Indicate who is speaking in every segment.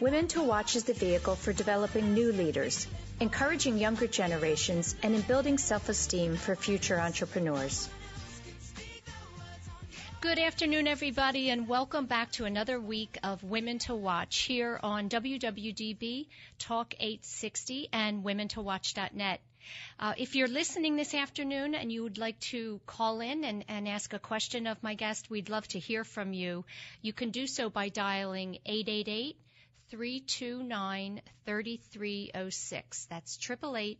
Speaker 1: Women to Watch is the vehicle for developing new leaders, encouraging younger generations, and in building self-esteem for future entrepreneurs.
Speaker 2: Good afternoon, everybody, and welcome back to another week of Women to Watch here on WWDB Talk 860 and WomenToWatch.net. Uh, if you're listening this afternoon and you would like to call in and, and ask a question of my guest, we'd love to hear from you. You can do so by dialing 888 329 3306. That's 888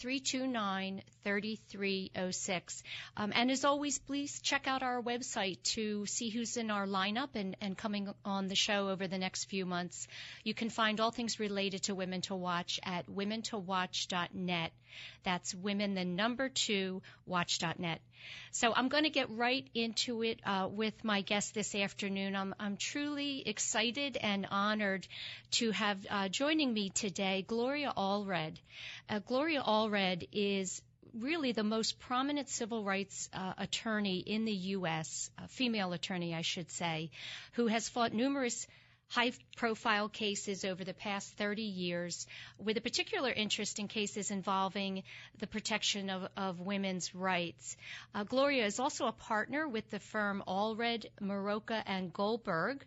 Speaker 2: 329 3306. Um, and as always, please check out our website to see who's in our lineup and, and coming on the show over the next few months. You can find all things related to Women to Watch at womentowatch.net. That's women, the number two, watch.net. So I'm going to get right into it uh, with my guest this afternoon. I'm, I'm truly excited and honored to have uh, joining me today Gloria Allred. Uh, Gloria Allred is really the most prominent civil rights uh, attorney in the U.S., a female attorney, I should say, who has fought numerous high profile cases over the past 30 years with a particular interest in cases involving the protection of, of women's rights. Uh, Gloria is also a partner with the firm Allred, Maroko, and Goldberg,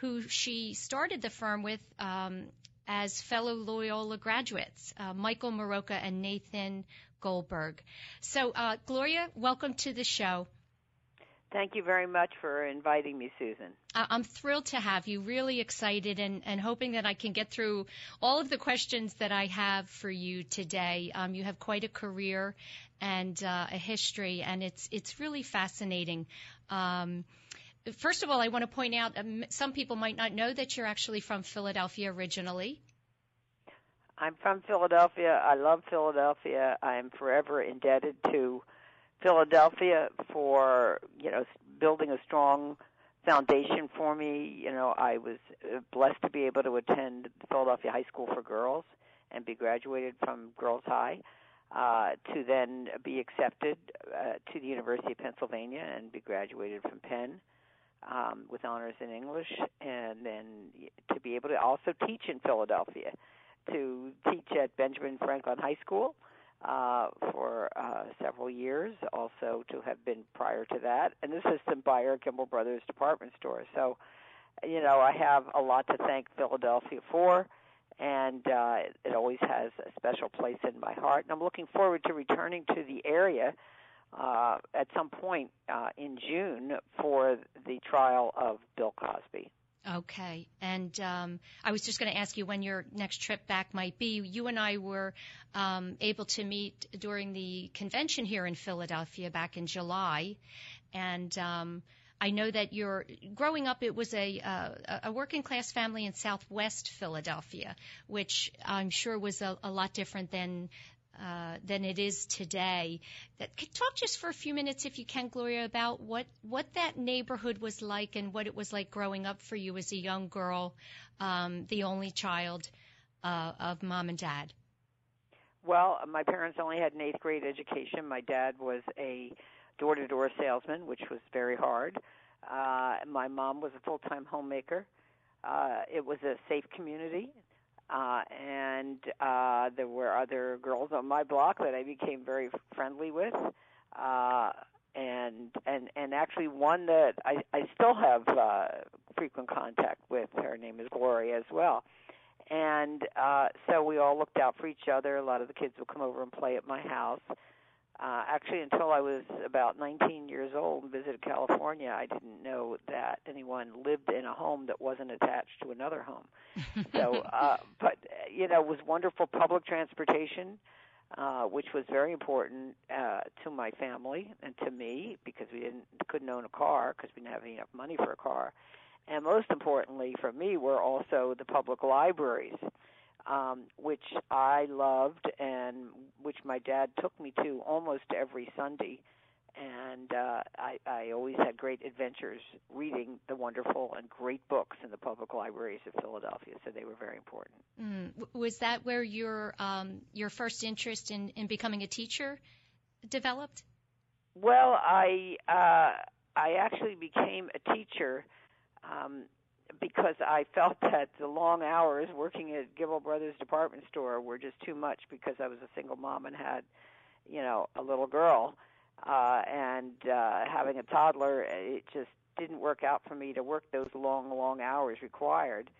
Speaker 2: who she started the firm with um, as fellow Loyola graduates, uh, Michael Maroko and Nathan Goldberg. So, uh, Gloria, welcome to the show.
Speaker 3: Thank you very much for inviting me, Susan.
Speaker 2: I'm thrilled to have you, really excited and, and hoping that I can get through all of the questions that I have for you today. Um, you have quite a career and uh, a history, and it's, it's really fascinating. Um, first of all, I want to point out um, some people might not know that you're actually from Philadelphia originally.
Speaker 3: I'm from Philadelphia. I love Philadelphia. I'm forever indebted to Philadelphia for you know building a strong foundation for me. You know, I was uh, blessed to be able to attend Philadelphia High School for Girls and be graduated from Girls High. Uh, to then be accepted uh, to the University of Pennsylvania and be graduated from Penn um, with honors in English, and then to be able to also teach in Philadelphia, to teach at Benjamin Franklin High School, uh, for uh, several years, also to have been prior to that, an assistant buyer at Gimbel Brothers department store. So, you know, I have a lot to thank Philadelphia for, and uh, it always has a special place in my heart. And I'm looking forward to returning to the area uh, at some point uh, in June for the trial of Bill Cosby.
Speaker 2: Okay. And um, I was just going to ask you when your next trip back might be. You and I were um, able to meet during the convention here in Philadelphia back in July. And um, I know that you're growing up. It was a uh, a working class family in Southwest Philadelphia, which I'm sure was a, a lot different than uh, than it is today. That, talk just for a few minutes, if you can, Gloria, about what what that neighborhood was like and what it was like growing up for you as a young girl, um, the only child uh, of mom and dad.
Speaker 3: Well, my parents only had an eighth grade education. My dad was a door to door salesman, which was very hard. Uh, my mom was a full time homemaker. Uh, it was a safe community. Uh, and uh, there were other girls on my block that I became very friendly with, uh, and and and actually one that I I still have uh, frequent contact with. Her name is Gloria as well, and uh, so we all looked out for each other. A lot of the kids would come over and play at my house. Uh, actually, until I was about 19 years old and visited California, I didn't know that anyone lived in a home that wasn't attached to another home. so, uh, but you know, it was wonderful public transportation, uh, which was very important uh, to my family and to me because we didn't couldn't own a car because we didn't have enough money for a car and most importantly for me were also the public libraries um, which I loved and which my dad took me to almost every Sunday. And uh, I, I always had great adventures reading the wonderful and great books in the public libraries of Philadelphia. So they were very important.
Speaker 2: Mm. Was that where your um, your first interest in, in becoming a teacher developed?
Speaker 3: Well, I uh, I actually became a teacher um, because I felt that the long hours working at Gimbel Brothers department store were just too much because I was a single mom and had, you know, a little girl, uh, and uh, having a toddler. It just didn't work out for me to work those long, long hours required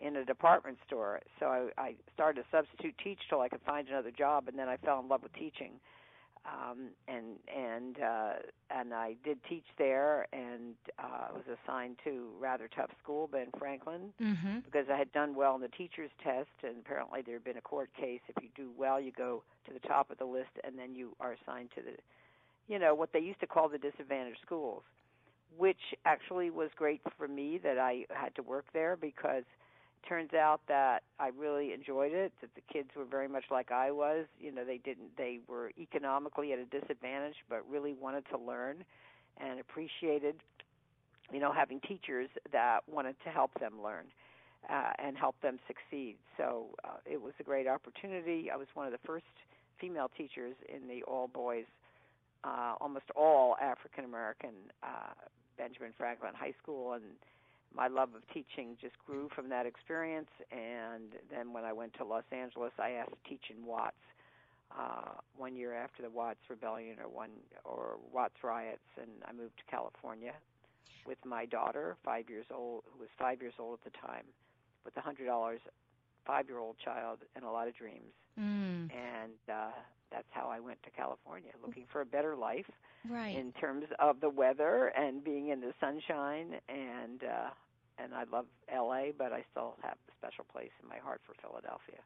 Speaker 3: in a department store. So I, I started to substitute teach till I could find another job, and then I fell in love with teaching um, and and uh, and I did teach there, and uh, was assigned to rather tough school, Ben Franklin,
Speaker 2: mm-hmm.
Speaker 3: because I had done well in the teachers test, and apparently there had been a court case. If you do well, you go to the top of the list, and then you are assigned to the, you know, what they used to call the disadvantaged schools, which actually was great for me that I had to work there because turns out that I really enjoyed it. That the kids were very much like I was. You know, they didn't. They were economically at a disadvantage, but really wanted to learn and appreciated. You know, having teachers that wanted to help them learn uh, and help them succeed. So uh, it was a great opportunity. I was one of the first female teachers in the all boys, uh, almost all African American uh, Benjamin Franklin High School, and my love of teaching just grew from that experience. And then when I went to Los Angeles, I asked to teach in Watts. Uh, one year after the Watts Rebellion or one or Watts riots, and I moved to California with my daughter, five years old, who was five years old at the time, with a hundred dollars, five-year-old child, and a lot of dreams.
Speaker 2: Mm.
Speaker 3: And uh, that's how I went to California, looking for a better life
Speaker 2: right.
Speaker 3: in terms of the weather and being in the sunshine and uh and I love LA, but I still have a special place in my heart for Philadelphia.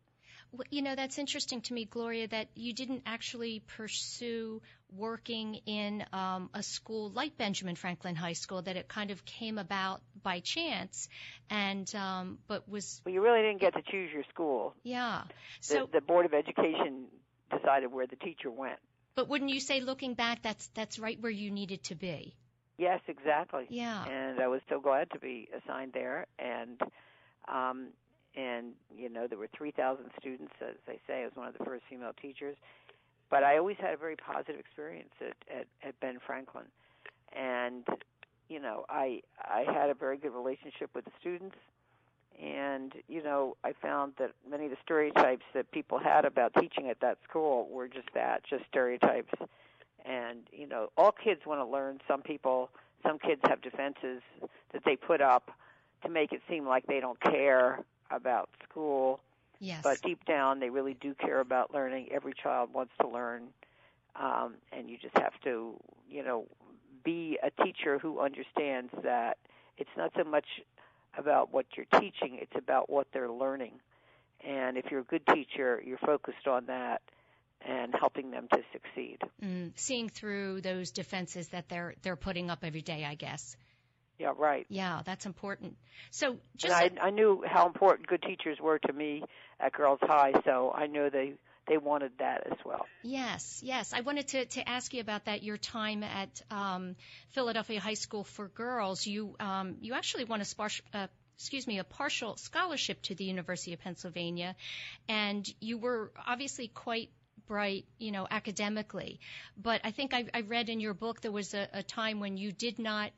Speaker 2: Well, you know, that's interesting to me, Gloria, that you didn't actually pursue working in um, a school like Benjamin Franklin High School, that it kind of came about by chance, and um, but was.
Speaker 3: Well, you really didn't get to choose your school.
Speaker 2: Yeah. So
Speaker 3: the, the Board of Education decided where the teacher went.
Speaker 2: But wouldn't you say, looking back, that's that's right where you needed to be?
Speaker 3: Yes, exactly.
Speaker 2: Yeah.
Speaker 3: And I was so glad to be assigned there, and um, and you know there were 3,000 students, as they say. I was one of the first female teachers, but I always had a very positive experience at at, at Ben Franklin, and you know I I had a very good relationship with the students. And you know i found that many of the stereotypes that people had about teaching at that school were just that just stereotypes. And you know all kids want to learn. Some people some kids have defenses that they put up to make it seem like they don't care about school
Speaker 2: yes
Speaker 3: but deep down they really do care about learning every child wants to learn um and you just have to you know be a teacher who understands that it's not so much about what you're teaching, it's about what they're learning. And if you're a good teacher, you're focused on that and helping them to succeed.
Speaker 2: Mm, seeing through those defenses that they're they're putting up every day, I guess.
Speaker 3: Yeah, right.
Speaker 2: Yeah, that's important. So just
Speaker 3: and I, I knew how important good teachers were to me at Girls High, so I know they they wanted that as well.
Speaker 2: Yes, yes. I wanted to, to ask you about that. Your time at um, Philadelphia High School for Girls, you um, you actually won a sparse, uh, excuse me, a partial scholarship to the University of Pennsylvania, and you were obviously quite bright, you know, academically. But I think I, I read in your book there was a, a time when you did not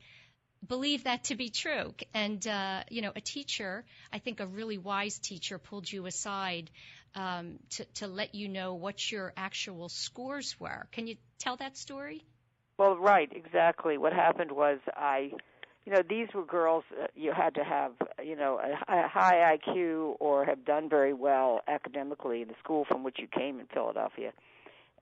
Speaker 2: believe that to be true. And, uh, you know, a teacher, I think a really wise teacher pulled you aside um, to, to let you know what your actual scores were. Can you tell that story?
Speaker 3: Well, right, exactly. What happened was I, you know, these were girls uh, you had to have, you know, a, a high IQ or have done very well academically in the school from which you came in Philadelphia.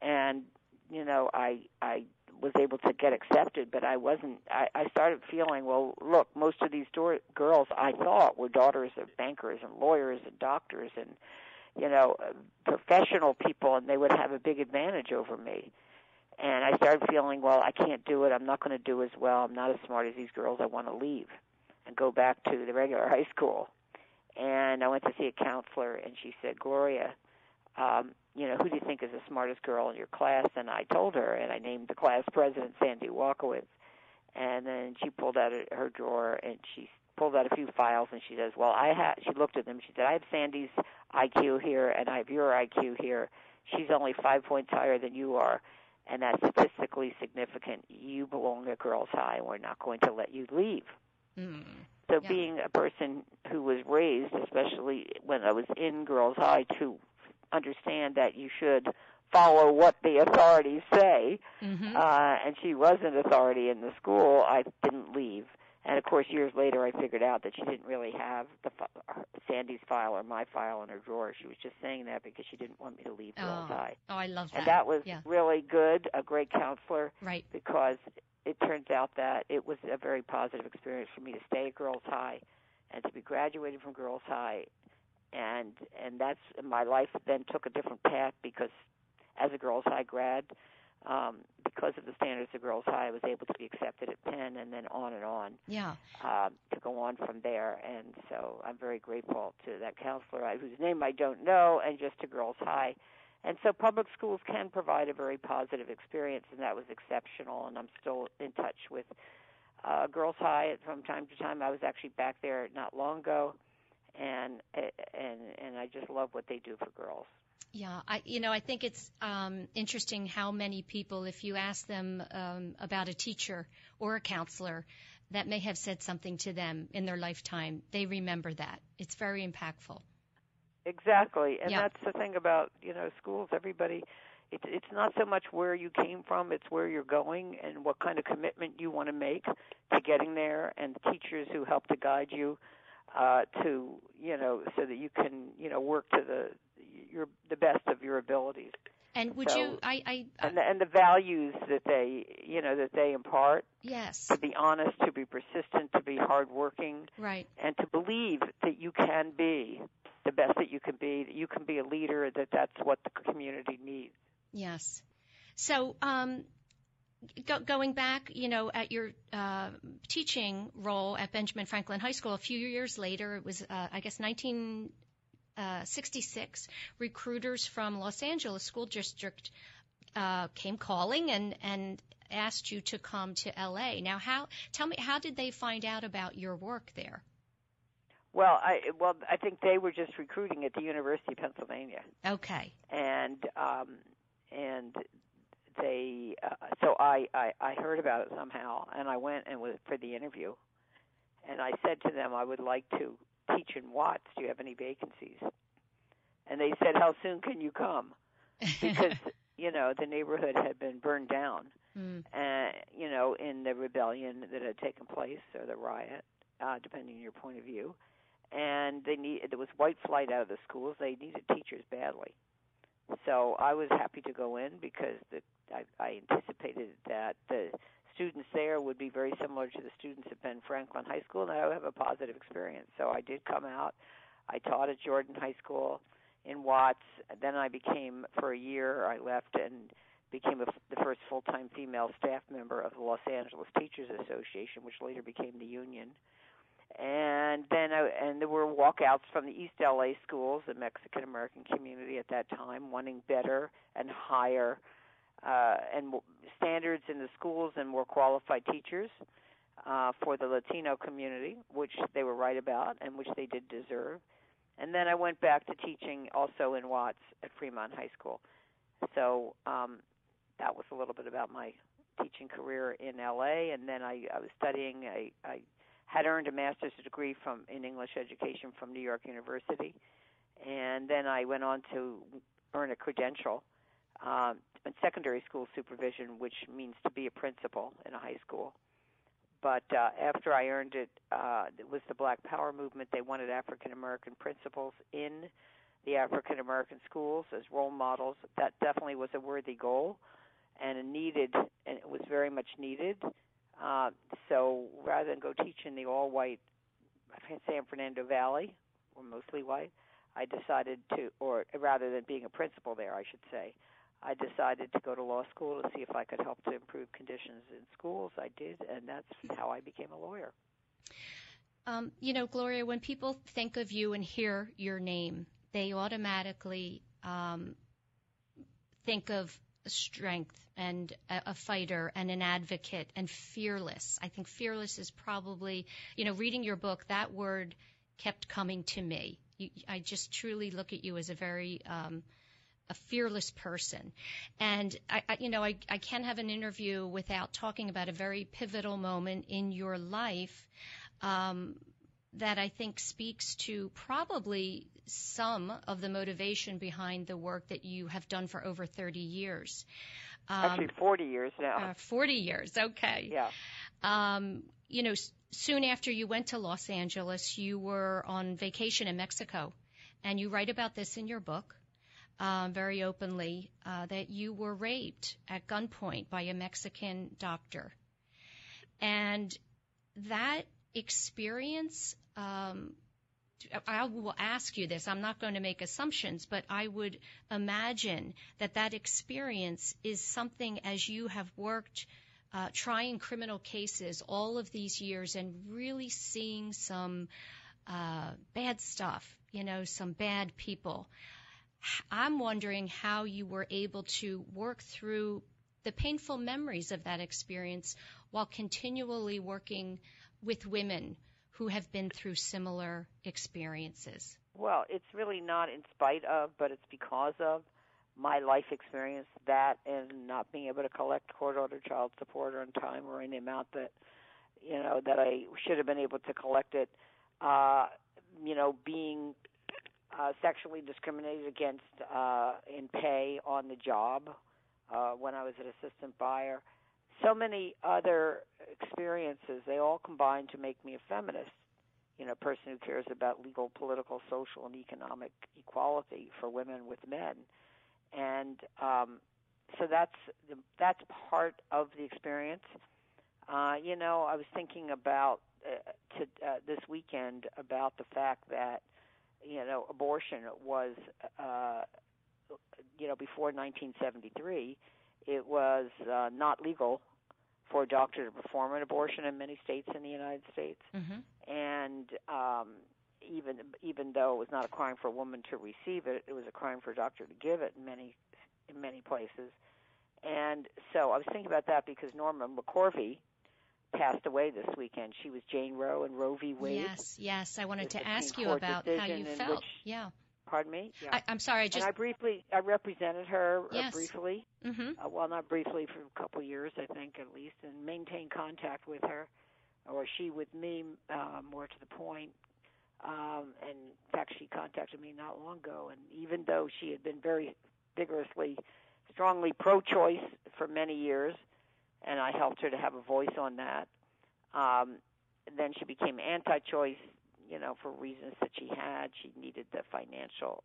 Speaker 3: And, you know, I I was able to get accepted, but I wasn't. I, I started feeling, well, look, most of these door, girls I thought were daughters of bankers and lawyers and doctors and you know, professional people, and they would have a big advantage over me. And I started feeling, well, I can't do it. I'm not going to do as well. I'm not as smart as these girls. I want to leave and go back to the regular high school. And I went to see a counselor, and she said, Gloria, um, you know, who do you think is the smartest girl in your class? And I told her, and I named the class president, Sandy Walkowitz. And then she pulled out her drawer and she pulled out a few files and she says, "Well, I have." She looked at them. She said, "I have Sandy's IQ here and I have your IQ here. She's only five points higher than you are, and that's statistically significant. You belong at Girls High, and we're not going to let you leave."
Speaker 2: Mm.
Speaker 3: So,
Speaker 2: Yeah.
Speaker 3: being a person who was raised, especially when I was in Girls High, to understand that you should follow what the authorities say,
Speaker 2: hmm
Speaker 3: uh, and she was an authority in the school, I didn't leave. And of course, years later, I figured out that she didn't really have the Sandy's file or my file in her drawer. She was just saying that because she didn't want me to leave Girls
Speaker 2: oh.
Speaker 3: High.
Speaker 2: oh, I love that.
Speaker 3: And that was
Speaker 2: yeah,
Speaker 3: really good, a great counselor,
Speaker 2: right.
Speaker 3: because it turns out that it was a very positive experience for me to stay at Girls High and to be graduated from Girls High. And and that's my life then took a different path because as a Girls High grad, um, because of the standards of Girls High, I was able to be accepted at Penn and then on and on
Speaker 2: Yeah.
Speaker 3: um, to go on from there. And so I'm very grateful to that counselor, I- whose name I don't know, and just to Girls High. And so public schools can provide a very positive experience, and that was exceptional. And I'm still in touch with uh, Girls High from time to time. I was actually back there not long ago, and and and I just love what they do for girls.
Speaker 2: Yeah, I you know I think it's um, interesting how many people, if you ask them um, about a teacher or a counselor that may have said something to them in their lifetime, they remember that. It's very impactful.
Speaker 3: Exactly, and
Speaker 2: Yeah.
Speaker 3: that's the thing about you know schools. Everybody, it's it's not so much where you came from; it's where you're going and what kind of commitment you want to make to getting there, and the teachers who help to guide you uh, to you know so that you can you know work to the your the best of your abilities,
Speaker 2: And would
Speaker 3: So-
Speaker 2: you? I, I uh,
Speaker 3: and the, and the values that they you know that they impart
Speaker 2: yes,
Speaker 3: to be honest, to be persistent, to be hardworking,
Speaker 2: right.
Speaker 3: and to believe that you can be the best that you can be, that you can be a leader, that that's what the community needs.
Speaker 2: Yes. So, um, go, going back, you know, at your uh, teaching role at Benjamin Franklin High School, a few years later, it was, uh, I guess, 1966, recruiters from Los Angeles School District uh, came calling and, and asked you to come to LA. Now, how, tell me, how did they find out about your work there?
Speaker 3: Well, I well, I think they were just recruiting at the University of Pennsylvania,
Speaker 2: Okay.
Speaker 3: and um, and they uh, so I, I I heard about it somehow, and I went and was for the interview, and I said to them I would like to teach in Watts. Do you have any vacancies? And they said, How soon can you come? Because you know the neighborhood had been burned down.
Speaker 2: Mm,
Speaker 3: uh, you know, in the rebellion that had taken place or the riot, uh, depending on your point of view. And they need there was white flight out of the schools. They needed teachers badly. So I was happy to go in because the, I, I anticipated that the students there would be very similar to the students at Ben Franklin High School, and I would have a positive experience. So I did come out. I taught at Jordan High School in Watts. Then I became for a year. I left and became a, the first full-time female staff member of the Los Angeles Teachers Association, which later became the union. And then, I, and there were walkouts from the East LA schools, the Mexican American community at that time, wanting better and higher uh, and standards in the schools and more qualified teachers uh, for the Latino community, which they were right about and which they did deserve. And then I went back to teaching also in Watts at Fremont High School. So um, that was a little bit about my teaching career in LA. And then I, I was studying. I, I had earned a master's degree from in English education from New York University, and then I went on to earn a credential um, in secondary school supervision, which means to be a principal in a high school. But uh, after I earned it, uh, it was the Black Power movement. They wanted African American principals in the African American schools as role models. That definitely was a worthy goal, and it needed, and it was very much needed. Uh, so rather than go teach in the all-white San Fernando Valley, or mostly white, I decided to, or rather than being a principal there, I should say, I decided to go to law school to see if I could help to improve conditions in schools. I did, and that's how I became a lawyer.
Speaker 2: Um, you know, Gloria, when people think of you and hear your name, they automatically um, think of strength and a, a, fighter and an advocate and fearless. I think fearless is probably, you know, reading your book, that word kept coming to me. You, I just truly look at you as a very um, a fearless person. And I, I you know, I, I can't have an interview without talking about a very pivotal moment in your life um, that I think speaks to probably some of the motivation behind the work that you have done for over 30 years.
Speaker 3: Um, Actually, 40 years now. Uh,
Speaker 2: 40 years, okay.
Speaker 3: Yeah.
Speaker 2: Um, you know, soon after you went to Los Angeles, you were on vacation in Mexico, and you write about this in your book um, very openly uh, that you were raped at gunpoint by a Mexican doctor. And that experience, um, I will ask you this. I'm not going to make assumptions, but I would imagine that that experience is something as you have worked uh, trying criminal cases all of these years and really seeing some uh, bad stuff, you know, some bad people. I'm wondering how you were able to work through the painful memories of that experience while continually working with women who have been through similar experiences.
Speaker 3: Well, it's really not in spite of, but it's because of my life experience, that and not being able to collect court ordered child support on time or any amount that you know that I should have been able to collect it. Uh, you know, being uh, sexually discriminated against uh, in pay on the job uh, when I was an assistant buyer. So many other experiences, they all combine to make me a feminist. You know, a person who cares about legal, political, social, and economic equality for women with men. And um, so that's the, that's part of the experience. Uh, you know, I was thinking about uh, to uh, this weekend about the fact that you know, abortion was, uh, you know, before 1973, it was uh, not legal for a doctor to perform an abortion in many states in the United States,
Speaker 2: mm-hmm.
Speaker 3: and um, even even though it was not a crime for a woman to receive it, it was a crime for a doctor to give it in many in many places. And so I was thinking about that because Norma McCorvey, passed away this weekend. She was Jane Roe and Roe v. Wade.
Speaker 2: Yes, yes. I wanted to ask you about how you felt.
Speaker 3: Which,
Speaker 2: yeah.
Speaker 3: Pardon me. Yeah.
Speaker 2: I, am sorry. I just.
Speaker 3: And I briefly, I represented her
Speaker 2: uh, yes.
Speaker 3: uh, briefly.
Speaker 2: Mm-hmm.
Speaker 3: Uh, well, not briefly for a couple years, I think at least, and maintained contact with her, or she with me, uh, more to the point. Um, and in fact, she contacted me not long ago, and even though she had been very vigorously, strongly pro-choice for many years, and I helped her to have a voice on that. Um, then she became anti-choice, you know, for reasons that she had. She needed the financial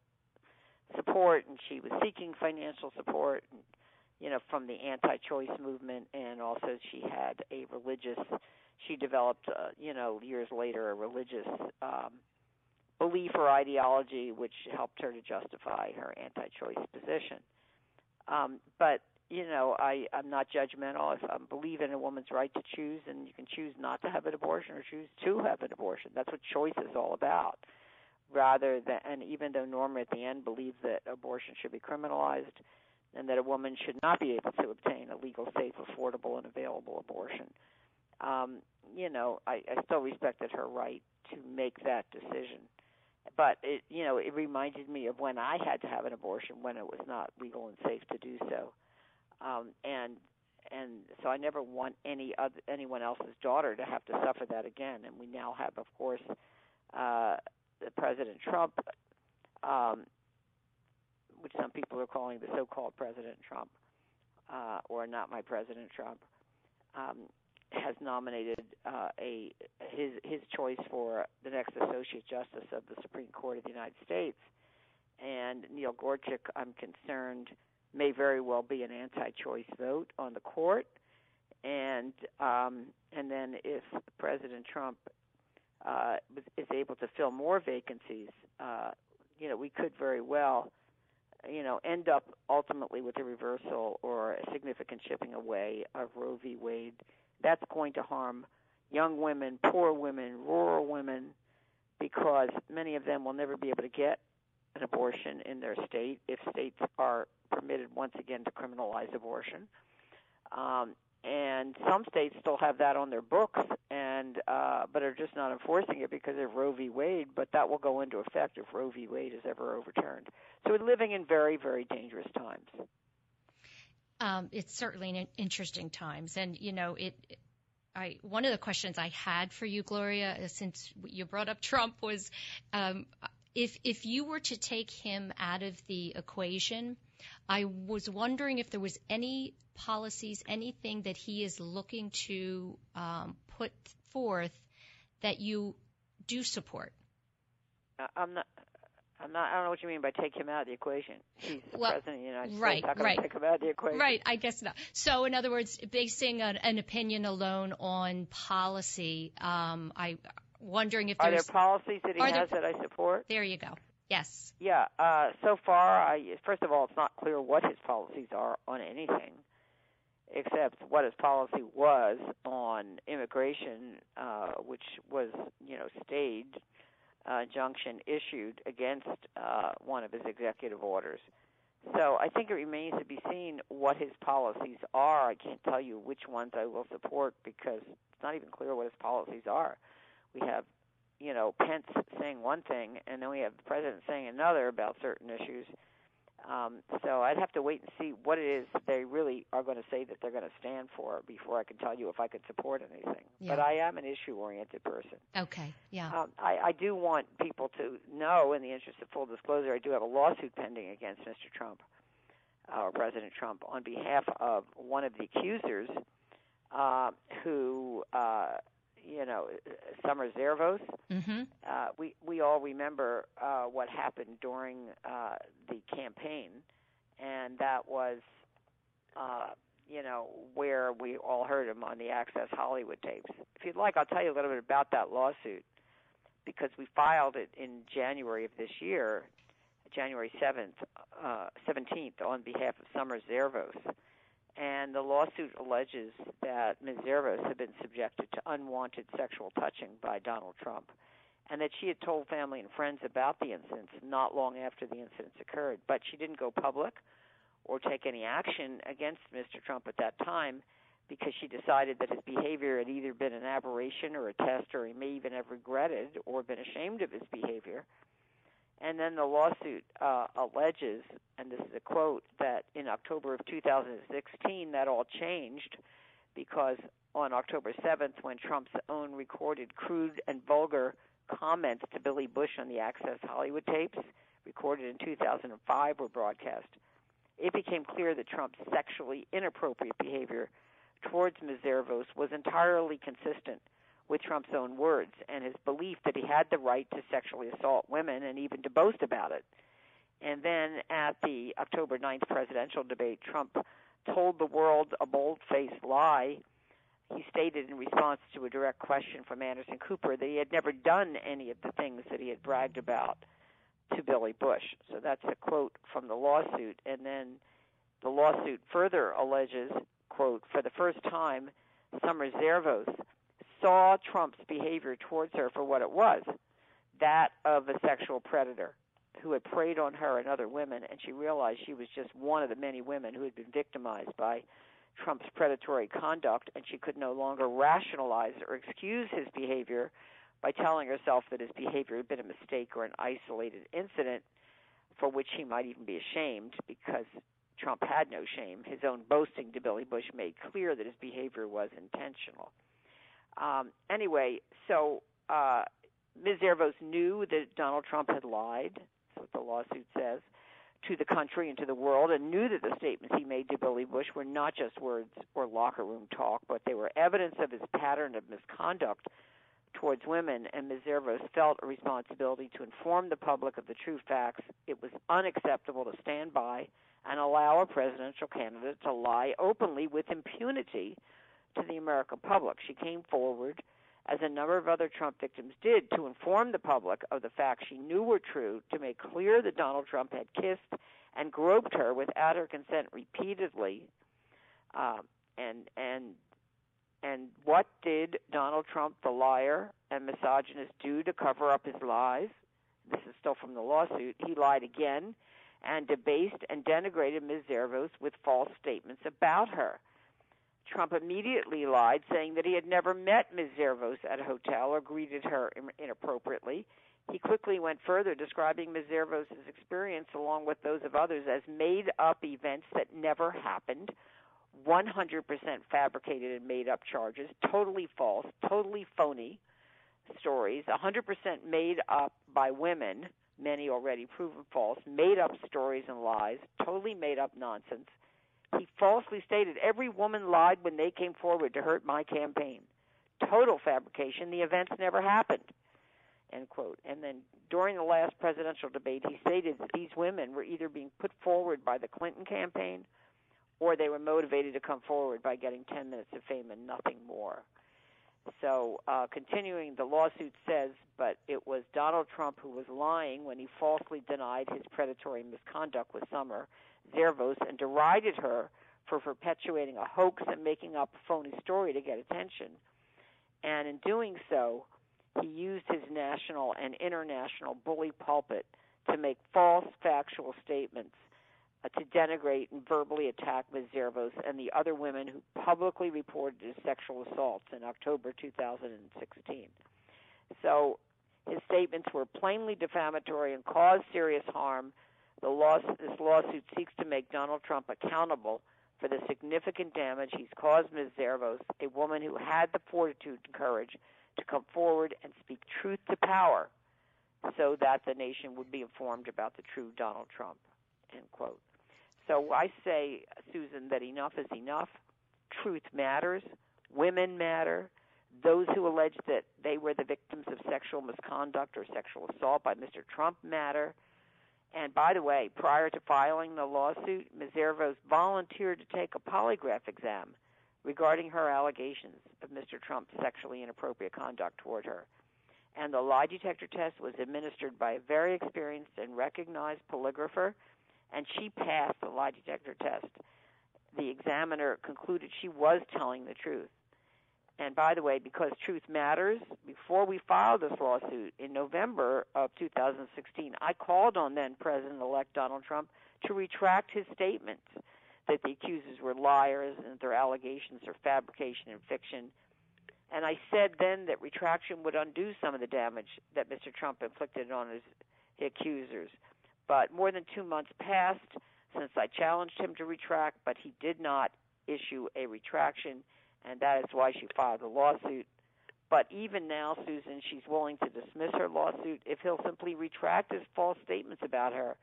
Speaker 3: support, and she was seeking financial support, and, you know, from the anti-choice movement, and also she had a religious. She developed, uh, you know, years later, a religious um, belief or ideology, which helped her to justify her anti-choice position. Um, but you know, I I'm not judgmental. If I believe in a woman's right to choose, and you can choose not to have an abortion or choose to have an abortion. That's what choice is all about. Rather than, and even though Norma at the end believes that abortion should be criminalized, and that a woman should not be able to obtain a legal, safe, affordable, and available abortion, um, you know, I, I still respected her right to make that decision but it you know it reminded me of when I had to have an abortion when it was not legal and safe to do so, um, and and so I never want any other anyone else's daughter to have to suffer that again. And we now have, of course, uh, President Trump, um, which some people are calling the so-called President Trump, uh, or not my President Trump. Um, has nominated uh, a his his choice for the next Associate Justice of the Supreme Court of the United States, and Neil Gorsuch, I'm concerned, may very well be an anti-choice vote on the court, and um, and then if President Trump uh, is able to fill more vacancies, uh, you know, we could very well you know, end up ultimately with a reversal or a significant chipping away of Roe v. Wade that's going to harm young women, poor women, rural women, because many of them will never be able to get an abortion in their state if states are permitted once again to criminalize abortion. Um, and some states still have that on their books, and uh, but are just not enforcing it because of Roe v. Wade. But that will go into effect if Roe v. Wade is ever overturned. So we're living in very, very dangerous times
Speaker 2: um, it's certainly an interesting times. And, you know, it, I, one of the questions I had for you, Gloria, uh, since you brought up Trump was, um, if, if you were to take him out of the equation, I was wondering if there was any policies, anything that he is looking to um, put forth that you do support.
Speaker 3: I'm not. I'm not. I don't know what you mean by take him out of the equation. He's the
Speaker 2: well,
Speaker 3: president of the United
Speaker 2: right,
Speaker 3: States. How can
Speaker 2: right.
Speaker 3: I take him out of the equation?
Speaker 2: Right. I guess not. So, in other words, basing an, an opinion alone on policy, um, I wondering if there's, are
Speaker 3: there policies that he
Speaker 2: has
Speaker 3: there, that I support.
Speaker 2: There you go. Yes.
Speaker 3: Yeah. Uh, so far, I first of all, it's not clear what his policies are on anything, except what his policy was on immigration, uh, which was you know stayed uh, injunction issued against uh, one of his executive orders. So I think it remains to be seen what his policies are. I can't tell you which ones I will support because it's not even clear what his policies are. We have, you know, Pence saying one thing, and then we have the president saying another about certain issues. Um, so I'd have to wait and see what it is they really are going to say that they're going to stand for before I can tell you if I could support anything.
Speaker 2: Yeah.
Speaker 3: But I am an issue-oriented person.
Speaker 2: Okay. Yeah.
Speaker 3: Um, I, I do want people to know, in the interest of full disclosure, I do have a lawsuit pending against Mr. Trump, uh, or President Trump, on behalf of one of the accusers, uh, who uh, you know, Summer Zervos.
Speaker 2: Mm-hmm.
Speaker 3: Uh, we we all remember uh, what happened during uh, the campaign, and that was, uh, you know, where we all heard him on the Access Hollywood tapes. If you'd like, I'll tell you a little bit about that lawsuit because we filed it in January of this year, January 7th, uh, 17th, on behalf of Summer Zervos and the lawsuit alleges that Ms. Zervos had been subjected to unwanted sexual touching by Donald Trump, and that she had told family and friends about the incidents not long after the incidents occurred, but she didn't go public or take any action against Mr. Trump at that time because she decided that his behavior had either been an aberration or a test or he may even have regretted or been ashamed of his behavior and then the lawsuit uh, alleges, and this is a quote, that in October of 2016 that all changed because on October 7th, when Trump's own recorded crude and vulgar comments to Billy Bush on the Access Hollywood tapes, recorded in 2005, were broadcast, it became clear that Trump's sexually inappropriate behavior towards Ms. Zervos was entirely consistent with Trump's own words and his belief that he had the right to sexually assault women and even to boast about it. And then at the October 9th presidential debate, Trump told the world a bold faced lie. He stated in response to a direct question from Anderson Cooper that he had never done any of the things that he had bragged about to Billy Bush. So that's a quote from the lawsuit. And then The lawsuit further alleges, quote, for the first time, Summer Zervos saw Trump's behavior towards her for what it was that of a sexual predator who had preyed on her and other women, and she realized she was just one of the many women who had been victimized by Trump's predatory conduct, and she could no longer rationalize or excuse his behavior by telling herself that his behavior had been a mistake or an isolated incident for which he might even be ashamed because Trump had no shame. His own boasting to Billy Bush made clear that his behavior was intentional. Um, anyway, so uh, Ms. Zervos knew that Donald Trump had lied, that's what the lawsuit says, to the country and to the world, and knew that the statements he made to Billy Bush were not just words or locker room talk, but they were evidence of his pattern of misconduct towards women, and Ms. Zervos felt a responsibility to inform the public of the true facts. It was unacceptable to stand by and allow a presidential candidate to lie openly with impunity to the American public. She came forward, as a number of other Trump victims did, to inform the public of the facts she knew were true, to make clear that Donald Trump had kissed and groped her without her consent repeatedly. Um, and and and what did Donald Trump, the liar and misogynist, do to cover up his lies? This is still from the lawsuit. He lied again and debased and denigrated Ms. Zervos with false statements about her. Trump immediately lied, saying that he had never met Ms. Zervos at a hotel or greeted her inappropriately. He quickly went further, describing Ms. Zervos' experience, along with those of others, as made up events that never happened 100% fabricated and made up charges, totally false, totally phony stories, 100% made up by women, many already proven false, made up stories and lies, totally made up nonsense. He falsely stated every woman lied when they came forward to hurt my campaign. Total fabrication. The events never happened. End quote. And then during the last presidential debate, he stated that these women were either being put forward by the Clinton campaign or they were motivated to come forward by getting 10 minutes of fame and nothing more. So, uh, continuing, the lawsuit says, but it was Donald Trump who was lying when he falsely denied his predatory misconduct with Summer Zervos and derided her for perpetuating a hoax and making up a phony story to get attention. And in doing so, he used his national and international bully pulpit to make false factual statements uh, to denigrate and verbally attack Ms. Zervos and the other women who publicly reported his sexual assaults in October 2016. So his statements were plainly defamatory and caused serious harm. The this lawsuit seeks to make Donald Trump accountable for the significant damage he's caused Ms. Zervos, a woman who had the fortitude and courage to come forward and speak truth to power so that the nation would be informed about the true Donald Trump. End quote. So I say, Susan, that enough is enough. Truth matters. Women matter. Those who allege that they were the victims of sexual misconduct or sexual assault by Mr. Trump matter. And by the way, prior to filing the lawsuit, Ms. Zervos volunteered to take a polygraph exam regarding her allegations of Mr. Trump's sexually inappropriate conduct toward her. And the lie detector test was administered by a very experienced and recognized polygrapher and she passed the lie detector test. The examiner concluded she was telling the truth. And by the way, because truth matters, before we filed this lawsuit in November of 2016, I called on then President elect Donald Trump to retract his statements that the accusers were liars and that their allegations are fabrication and fiction. And I said then that retraction would undo some of the damage that Mr. Trump inflicted on his accusers. But more than two months passed since I challenged him to retract, but he did not issue a retraction, and that is why she filed a lawsuit. But even now, Susan, she's willing to dismiss her lawsuit if he'll simply retract his false statements about her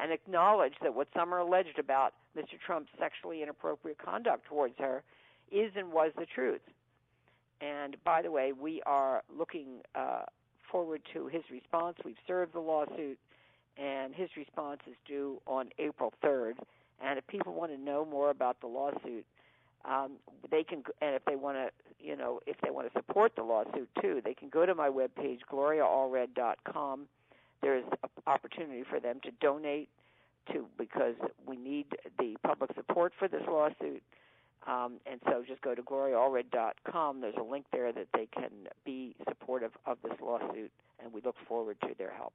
Speaker 3: and acknowledge that what Summer alleged about Mr. Trump's sexually inappropriate conduct towards her is and was the truth. And by the way, we are looking uh, forward to his response. We've served the lawsuit and his response is due on April 3rd. And if people want to know more about the lawsuit, um, they can, and if they want to, you know, if they want to support the lawsuit too, they can go to my webpage, gloriaallred.com. There's an opportunity for them to donate to because we need the public support for this lawsuit. Um, and so just go to gloriaallred.com. There's a link there that they can be supportive of this lawsuit, and we look forward to their help.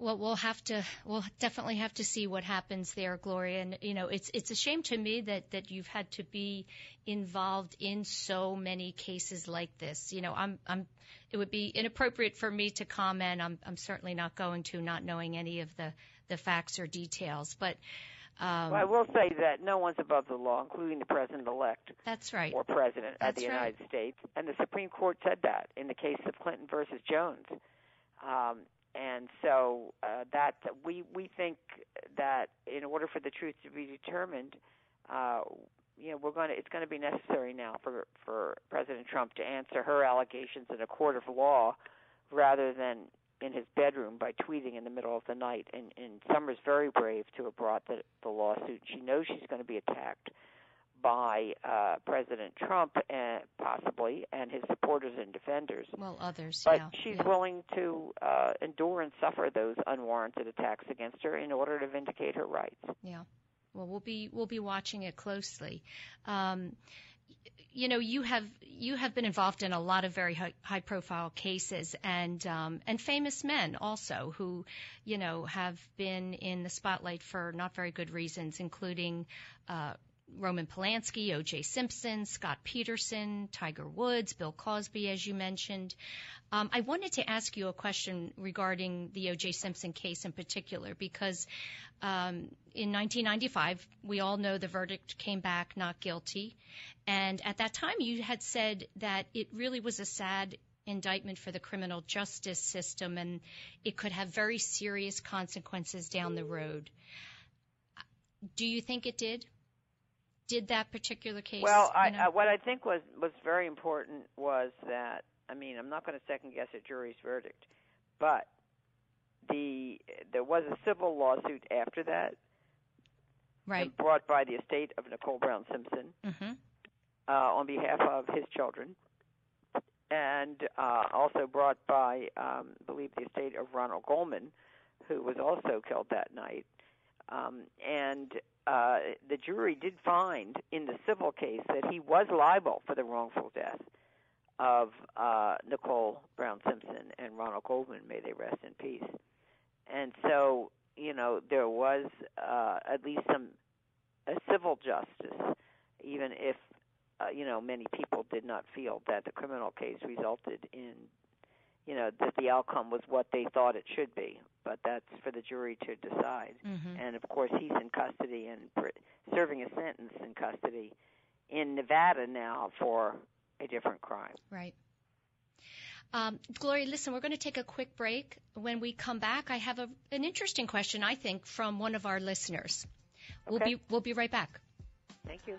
Speaker 2: Well, we'll have to, we'll definitely have to see what happens there, Gloria. And, you know, it's, it's a shame to me that, that you've had to be involved in so many cases like this. You know, I'm, I'm, it would be inappropriate for me to comment. I'm, I'm certainly not going to, not knowing any of the, the facts or details. But, um,
Speaker 3: well, I will say that no one's above the law, including the president elect.
Speaker 2: That's right.
Speaker 3: Or president
Speaker 2: That's
Speaker 3: of the
Speaker 2: right.
Speaker 3: United States. And the Supreme Court said that in the case of Clinton versus Jones. Um, and so uh, that we we think that in order for the truth to be determined, uh, you know, we're going to it's going to be necessary now for for President Trump to answer her allegations in a court of law, rather than in his bedroom by tweeting in the middle of the night. And, and Summer's very brave to have brought the, the lawsuit. She knows she's going to be attacked by uh, President Trump, and possibly, and his supporters and defenders.
Speaker 2: Well, others,
Speaker 3: But
Speaker 2: yeah.
Speaker 3: she's
Speaker 2: yeah.
Speaker 3: willing to uh, endure and suffer those unwarranted attacks against her in order to vindicate her rights.
Speaker 2: Yeah. Well, we'll be we'll be watching it closely. Um, you know, you have you have been involved in a lot of very high, high profile cases and um, and famous men also who, you know, have been in the spotlight for not very good reasons, including. Uh, Roman Polanski, O.J. Simpson, Scott Peterson, Tiger Woods, Bill Cosby, as you mentioned. Um, I wanted to ask you a question regarding the O.J. Simpson case in particular because um, in 1995, we all know the verdict came back not guilty. And at that time, you had said that it really was a sad indictment for the criminal justice system and it could have very serious consequences down the road. Do you think it did? Did that particular case?
Speaker 3: Well, I,
Speaker 2: you know?
Speaker 3: uh, what I think was was very important was that I mean I'm not going to second guess a jury's verdict, but the there was a civil lawsuit after that,
Speaker 2: right.
Speaker 3: brought by the estate of Nicole Brown Simpson
Speaker 2: hmm
Speaker 3: uh, on behalf of his children, and uh, also brought by um, I believe the estate of Ronald Goldman, who was also killed that night, um, and uh, the jury did find in the civil case that he was liable for the wrongful death of uh, Nicole Brown Simpson and Ronald Goldman. May they rest in peace. And so, you know, there was uh, at least some a civil justice, even if uh, you know many people did not feel that the criminal case resulted in you know that the outcome was what they thought it should be but that's for the jury to decide
Speaker 2: hmm
Speaker 3: and of course he's in custody and pr- serving a sentence in custody in Nevada now for a different crime
Speaker 2: Right. Um, Gloria, listen, we're going to take a quick break. When we come back, I have a, an interesting question, I think, from one of our listeners. We'll
Speaker 3: Okay.
Speaker 2: be we'll be right back.
Speaker 3: thank you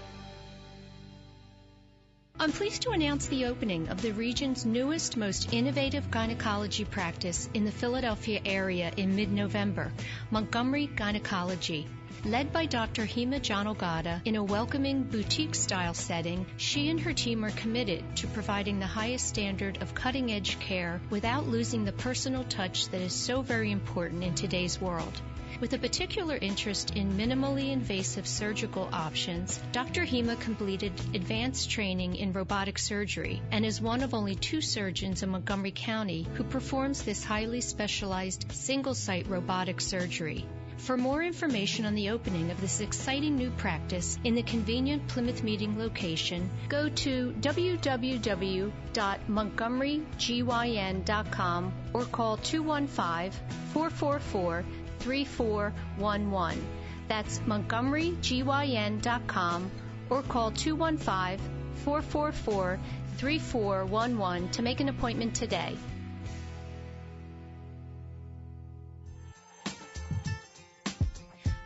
Speaker 2: I'm pleased to announce the opening of the region's newest, most innovative gynecology practice in the Philadelphia area in mid November, Montgomery Gynecology. Led by Dr. Hema Janogada in a welcoming boutique style setting, she and her team are committed to providing the highest standard of cutting edge care without losing the personal touch that is so very important in today's world. With a particular interest in minimally invasive surgical options, Dr. Hema completed advanced training in robotic surgery and is one of only two surgeons in Montgomery County who performs this highly specialized single site robotic surgery. For more information on the opening of this exciting new practice in the convenient Plymouth Meeting location, go to www.montgomerygyn.com or call 215 444 3411. That's montgomerygyn.com or call 215 444 3411 to make an appointment today.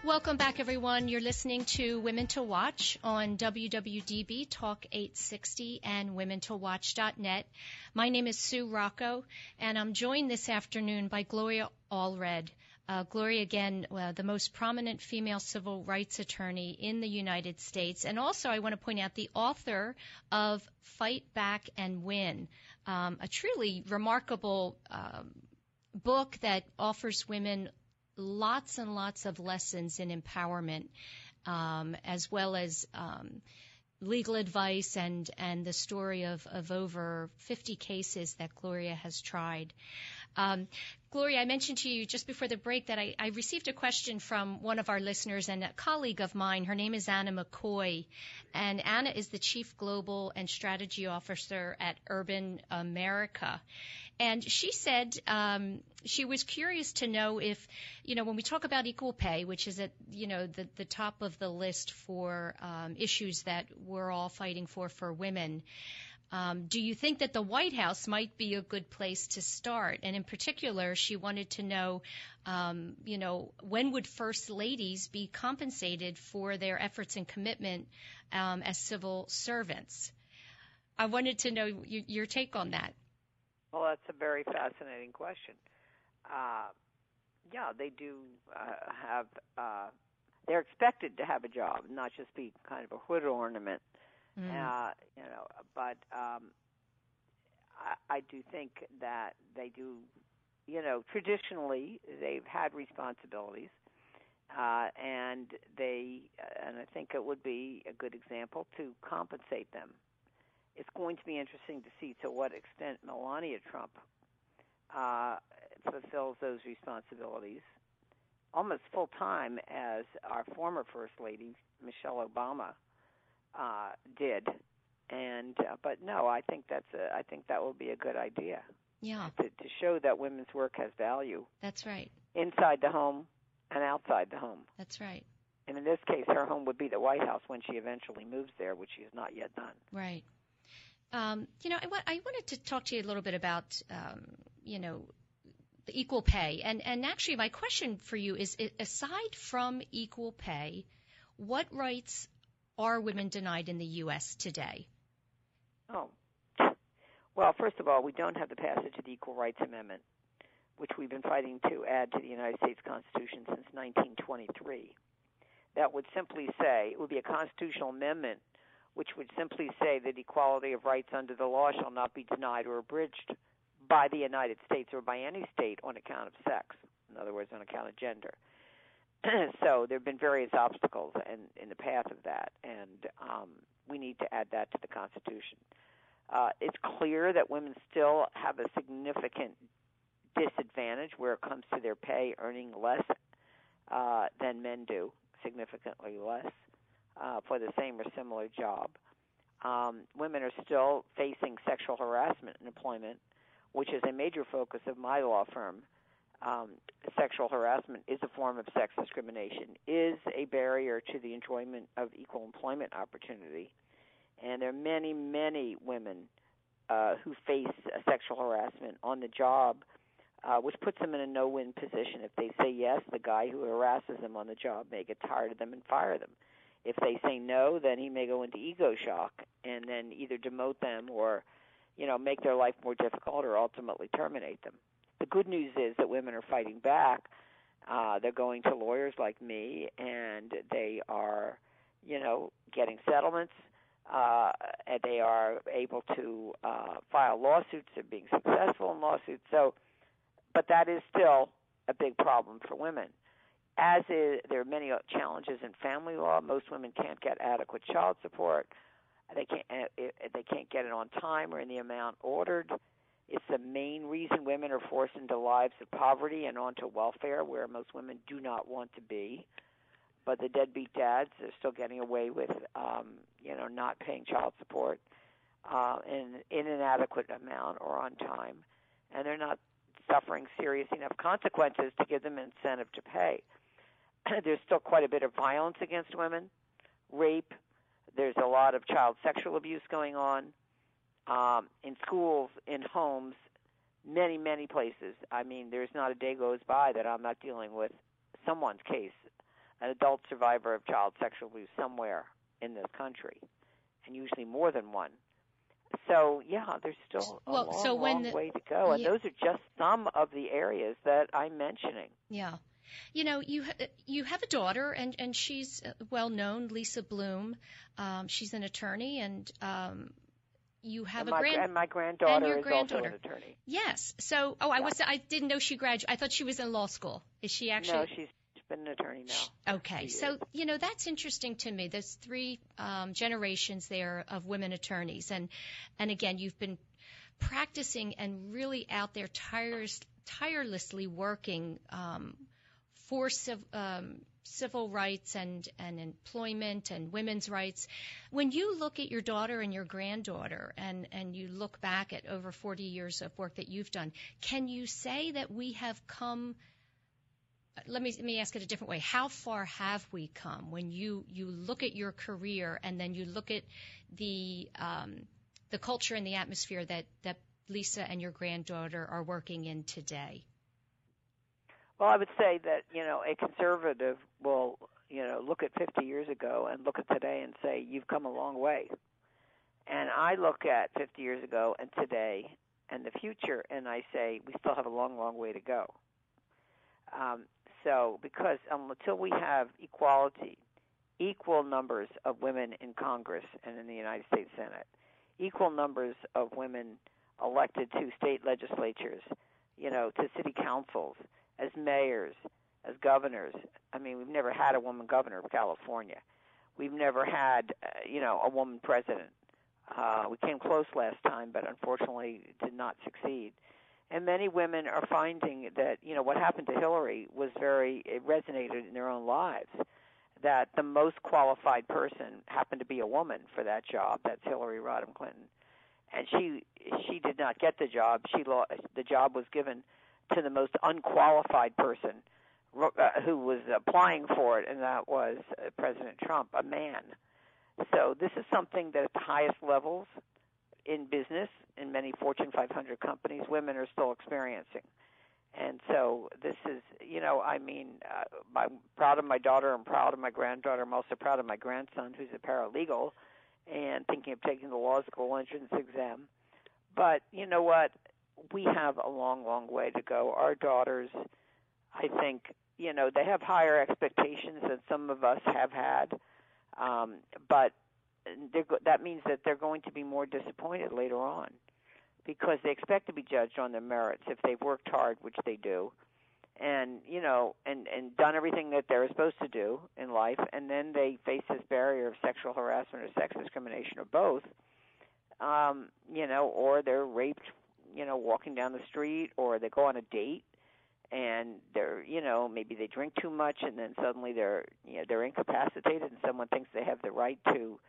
Speaker 2: Welcome back, everyone. You're listening to Women to Watch on WWDB Talk 860 and WomenToWatch.net. My name is Sue Rocco, and I'm joined this afternoon by Gloria Allred. Uh, Gloria, again, uh, the most prominent female civil rights attorney in the United States. And also, I want to point out the author of Fight Back and Win, um, a truly remarkable um, book that offers women lots and lots of lessons in empowerment, um, as well as um, legal advice and and the story of of over 50 cases that Gloria has tried. Um, Gloria, I mentioned to you just before the break that I, I, received a question from one of our listeners and a colleague of mine. Her name is Anna McCoy, and Anna is the Chief Global and Strategy Officer at Urban America. And she said um, she was curious to know if, you know, when we talk about equal pay, which is at, you know, the, the top of the list for um, issues that we're all fighting for for women, um, do you think that the White House might be a good place to start? And in particular, she wanted to know, um, you know, when would first ladies be compensated for their efforts and commitment um, as civil servants? I wanted to know y- your take on that.
Speaker 3: Well, that's a very fascinating question. Uh, yeah, they do uh, have. Uh, they're expected to have a job, not just be kind of a hood ornament Mm. Uh, you know, but um, I, I do think that they do. You know, traditionally they've had responsibilities, uh, and they, and I think it would be a good example to compensate them. It's going to be interesting to see to what extent Melania Trump uh, fulfills those responsibilities almost full time as our former First Lady, Michelle Obama, uh, did. And uh, but no, I think that's a I think that will be a good idea.
Speaker 2: Yeah.
Speaker 3: To, to show that women's work has value.
Speaker 2: That's right.
Speaker 3: Inside the home and outside the home.
Speaker 2: That's right.
Speaker 3: And in this case, her home would be the White House when she eventually moves there, which she has not yet done.
Speaker 2: Right. Um, you know, I, wa- I wanted to talk to you a little bit about, um, you know, the equal pay. And, and actually, my question for you is aside from equal pay, what rights are women denied in the U.S. today?
Speaker 3: Oh, well, first of all, we don't have the passage of the Equal Rights Amendment, which we've been fighting to add to the United States Constitution since 1923. That would simply say, it would be a constitutional amendment which would simply say that equality of rights under the law shall not be denied or abridged by the United States or by any state on account of sex. In other words, on account of gender. so there have been various obstacles in, in the path of that, and um, we need to add that to the Constitution. Uh, it's clear that women still have a significant disadvantage where it comes to their pay, earning less uh, than men do, significantly less, uh, for the same or similar job. Um, women are still facing sexual harassment in employment, which is a major focus of my law firm um, sexual harassment is a form of sex discrimination, is a barrier to the enjoyment of equal employment opportunity. And there are many, many women uh, who face sexual harassment on the job, uh, which puts them in a no win position. If they say yes, the guy who harasses them on the job may get tired of them and fire them. If they say no, then he may go into ego shock and then either demote them or, you know, make their life more difficult or ultimately terminate them. The good news is that women are fighting back. Uh, they're going to lawyers like me, and they are, you know, getting settlements. Uh, and they are able to uh, file lawsuits. They're being successful in lawsuits. So, but that is still a big problem for women. As is, there are many challenges in family law. Most women can't get adequate child support. They can't. Uh, they can't get it on time or in the amount ordered. It's the main reason women are forced into lives of poverty and onto welfare, where most women do not want to be. But the deadbeat dads are still getting away with, um, you know, not paying child support uh, in in an adequate amount or on time, and they're not suffering serious enough consequences to give them incentive to pay. There's still quite a bit of violence against women, rape. There's a lot of child sexual abuse going on um, in schools, in homes, many, many places. I mean, there's not a day goes by that I'm not dealing with someone's case, an adult survivor of child sexual abuse somewhere in this country, and usually more than one. So yeah, there's still a
Speaker 2: well,
Speaker 3: long,
Speaker 2: so
Speaker 3: long
Speaker 2: the,
Speaker 3: way to go, and
Speaker 2: yeah.
Speaker 3: those are just some of the areas that I'm mentioning.
Speaker 2: Yeah. You know, you you have a daughter, and and she's well known, Lisa Bloom. Um, she's an attorney, and um, you have
Speaker 3: and
Speaker 2: a
Speaker 3: my,
Speaker 2: grand
Speaker 3: and my granddaughter
Speaker 2: and your
Speaker 3: is
Speaker 2: granddaughter.
Speaker 3: also an attorney.
Speaker 2: Yes. So, oh, I
Speaker 3: Yeah.
Speaker 2: was I didn't know she graduated. I thought she was in law school. Is she actually?
Speaker 3: No, she's been an attorney now.
Speaker 2: Okay, so you know that's interesting to me. There's three um, generations there of women attorneys, and and again, you've been practicing and really out there tires, tirelessly working um, for civ- um, civil rights and and employment and women's rights. When you look at your daughter and your granddaughter, and and you look back at over 40 years of work that you've done, can you say that we have come? let me let me ask it a different way. How far have we come when you you look at your career and then you look at the um, the culture and the atmosphere that that Lisa and your granddaughter are working in today?
Speaker 3: Well, I would say that you know a conservative will you know look at 50 years ago and look at today and say you've come a long way. And I look at 50 years ago and today and the future, and I say we still have a long, long way to go. Um, so, because um, until we have equality, equal numbers of women in Congress and in the United States Senate, equal numbers of women elected to state legislatures, you know, to city councils, as mayors, as governors. I mean, we've never had a woman governor of California. We've never had, uh, you know, a woman president. Uh, we came close last time, but unfortunately did not succeed. And many women are finding that, you know, what happened to Hillary was very, it resonated in their own lives. That the most qualified person happened to be a woman for that job. That's Hillary Rodham Clinton. And she she did not get the job. She lost, the job was given to the most unqualified person uh, who was applying for it, and that was uh, President Trump, a man. So this is something that at the highest levels in business, in many Fortune 500 companies, women are still experiencing. And so this is, you know, I mean, uh, I'm proud of my daughter. I'm proud of my granddaughter. I'm also proud of my grandson, who's a paralegal, and thinking of taking the law school entrance exam. But you know what? We have a long, long way to go. Our daughters, I think, you know, they have higher expectations than some of us have had. Um, but that means that they're going to be more disappointed later on because they expect to be judged on their merits if they've worked hard, which they do, and you know, and and done everything that they're supposed to do in life, and then they face this barrier of sexual harassment or sex discrimination or both, um, you know, or they're raped, you know, walking down the street, or they go on a date and they're you know maybe they drink too much and then suddenly they're you know they're incapacitated and someone thinks they have the right to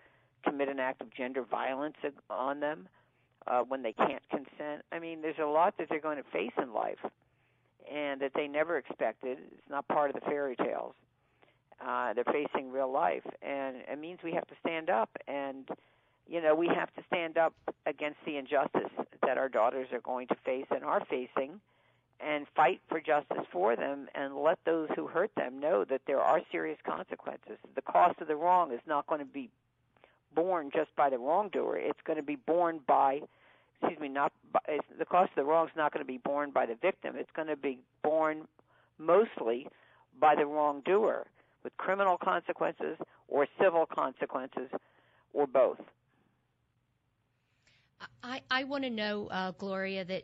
Speaker 3: commit an act of gender violence on them uh, when they can't consent. I mean, there's a lot that they're going to face in life, and that they never expected. It's not part of the fairy tales. Uh, they're facing real life, and it means we have to stand up, and you know we have to stand up against the injustice that our daughters are going to face and are facing, and fight for justice for them and let those who hurt them know that there are serious consequences. The cost of the wrong is not going to be borne just by the wrongdoer. It's going to be borne by, excuse me, not by, the cost of the wrong is not going to be borne by the victim. It's going to be borne mostly by the wrongdoer with criminal consequences or civil consequences or both.
Speaker 2: I, I want to know, uh, Gloria, that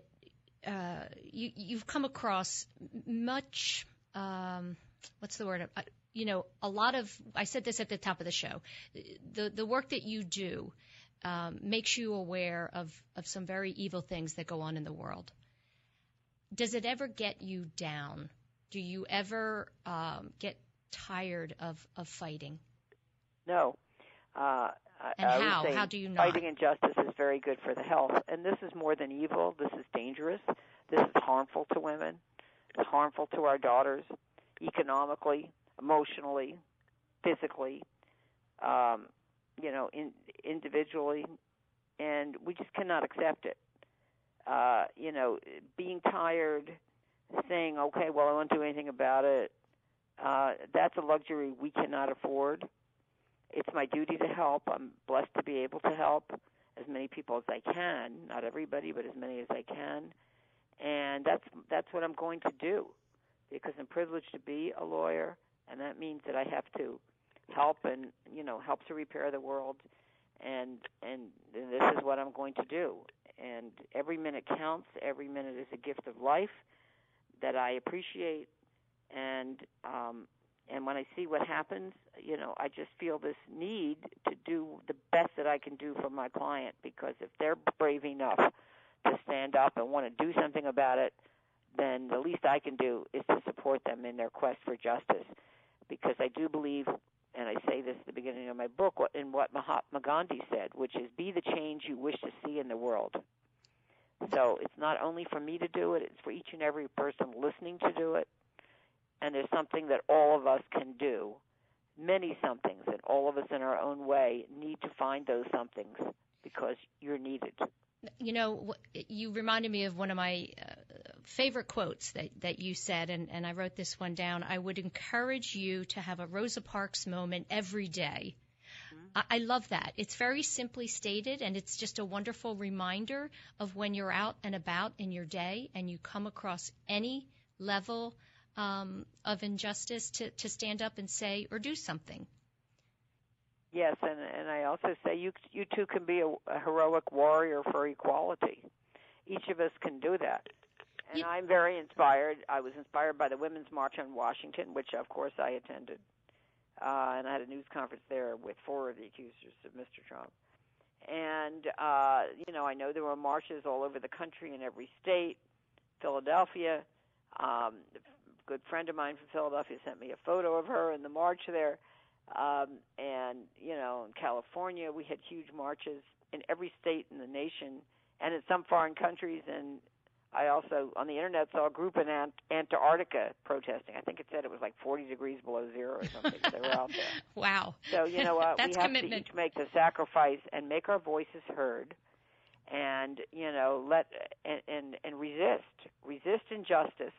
Speaker 2: uh, you, you've come across much, um, what's the word? Uh, you know, a lot of, I said this at the top of the show, the, the work that you do um, makes you aware of, of some very evil things that go on in the world. Does it ever get you down? Do you ever um, get tired of, of fighting?
Speaker 3: No. Uh,
Speaker 2: and
Speaker 3: I
Speaker 2: how?
Speaker 3: How
Speaker 2: do you not?
Speaker 3: Fighting injustice is very good for the health, and this is more than evil. This is dangerous. This is harmful to women. It's harmful to our daughters, economically, emotionally, physically, um, you know, in, individually, and we just cannot accept it. Uh, you know, being tired, saying, "Okay, well, I won't do anything about it." Uh, that's a luxury we cannot afford it's my duty to help. I'm blessed to be able to help as many people as I can, not everybody, but as many as I can. And that's that's what I'm going to do because I'm privileged to be a lawyer and that means that I have to help and, you know, help to repair the world and and this is what I'm going to do. And every minute counts. Every minute is a gift of life that I appreciate and um and when I see what happens, you know, I just feel this need to do the best that I can do for my client because if they're brave enough to stand up and want to do something about it, then the least I can do is to support them in their quest for justice. Because I do believe, and I say this at the beginning of my book, in what Mahatma Gandhi said, which is be the change you wish to see in the world. So it's not only for me to do it, it's for each and every person listening to do it and there's something that all of us can do. Many somethings, and all of us in our own way need to find those somethings because you're needed.
Speaker 2: You know, you reminded me of one of my uh, favorite quotes that, that you said, and, and I wrote this one down. I would encourage you to have a Rosa Parks moment every day. Mm-hmm. I, I love that. It's very simply stated, and it's just a wonderful reminder of when you're out and about in your day and you come across any level um, of injustice to, to stand up and say or do something.
Speaker 3: Yes, and and I also say you you too can be a, a heroic warrior for equality. Each of us can do that. And yeah. I'm very inspired. I was inspired by the Women's March on Washington, which of course I attended. Uh, and I had a news conference there with four of the accusers of Mr. Trump. And, uh, you know, I know there were marches all over the country in every state. Philadelphia, um, good friend of mine from Philadelphia sent me a photo of her in the march there. Um, and, you know, in California, we had huge marches in every state in the nation and in some foreign countries. And I also, on the internet, saw a group in Ant- Antarctica protesting. I think it said it was like 40 degrees below zero or something. they were out there.
Speaker 2: Wow.
Speaker 3: So, you know what?
Speaker 2: we
Speaker 3: have
Speaker 2: commitment.
Speaker 3: to each make the sacrifice and make our voices heard and, you know, let, and, and, and resist. Resist injustice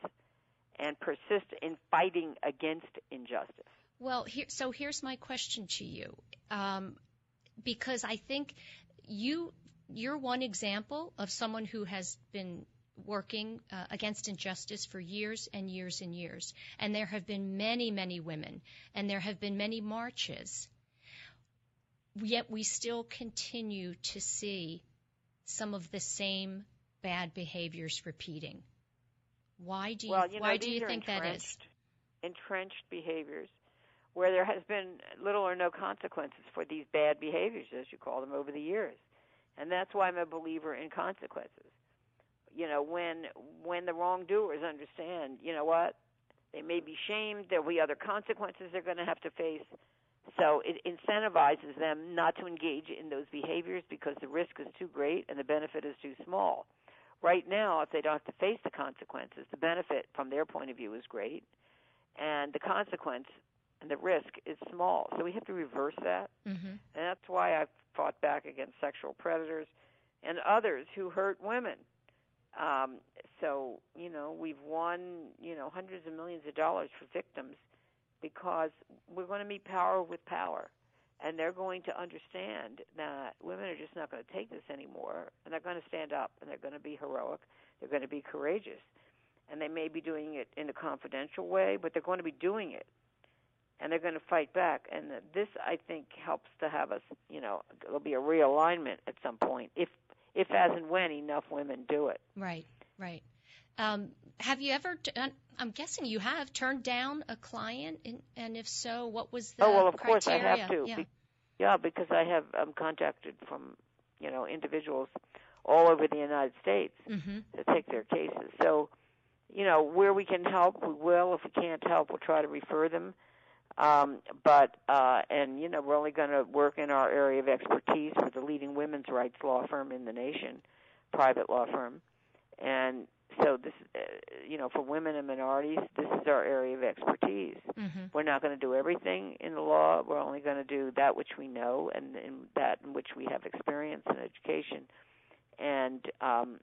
Speaker 3: and persist in fighting against injustice?
Speaker 2: Well, here, so here's my question to you, um, because I think you you're one example of someone who has been working uh, against injustice for years and years and years, and there have been many, many women, and there have been many marches. Yet we still continue to see some of the same bad behaviors repeating. Why do you,
Speaker 3: well, you
Speaker 2: know, why
Speaker 3: do
Speaker 2: you think
Speaker 3: that
Speaker 2: is?
Speaker 3: Entrenched behaviors where there has been little or no consequences for these bad behaviors, as you call them, over the years. And that's why I'm a believer in consequences. You know, when when the wrongdoers understand, you know what, they may be shamed, there'll be other consequences they're going to have to face. So it incentivizes them not to engage in those behaviors because the risk is too great and the benefit is too small. Right now, if they don't have to face the consequences, the benefit from their point of view is great, and the consequence and the risk is small. So we have to reverse that,
Speaker 2: mm-hmm. and
Speaker 3: that's why I've fought back against sexual predators and others who hurt women. Um, so, you know, we've won, you know, hundreds of millions of dollars for victims because we're going to meet power with power. And they're going to understand that women are just not going to take this anymore. And they're going to stand up and they're going to be heroic. They're going to be courageous. And they may be doing it in a confidential way, but they're going to be doing it. And they're going to fight back. And this, I think, helps to have us, you know, there'll be a realignment at some point if, if as and when enough women do it.
Speaker 2: Right, right. Um, have you ever? T- I'm guessing you have turned down a client, and, and if so, what was the
Speaker 3: Oh well, of
Speaker 2: criteria?
Speaker 3: course I have to.
Speaker 2: Yeah.
Speaker 3: Be- yeah, because I have I'm contacted from you know individuals all over the United States
Speaker 2: hmm
Speaker 3: to take their cases. So, you know, where we can help, we will. If we can't help, we'll try to refer them. Um, but uh, and you know, we're only going to work in our area of expertise with the leading women's rights law firm in the nation, private law firm, and so this, uh, you know, for women and minorities, this is our area of expertise.
Speaker 2: hmm
Speaker 3: We're not going to do everything in the law. We're only going to do that which we know and, and that in which we have experience and education. And um,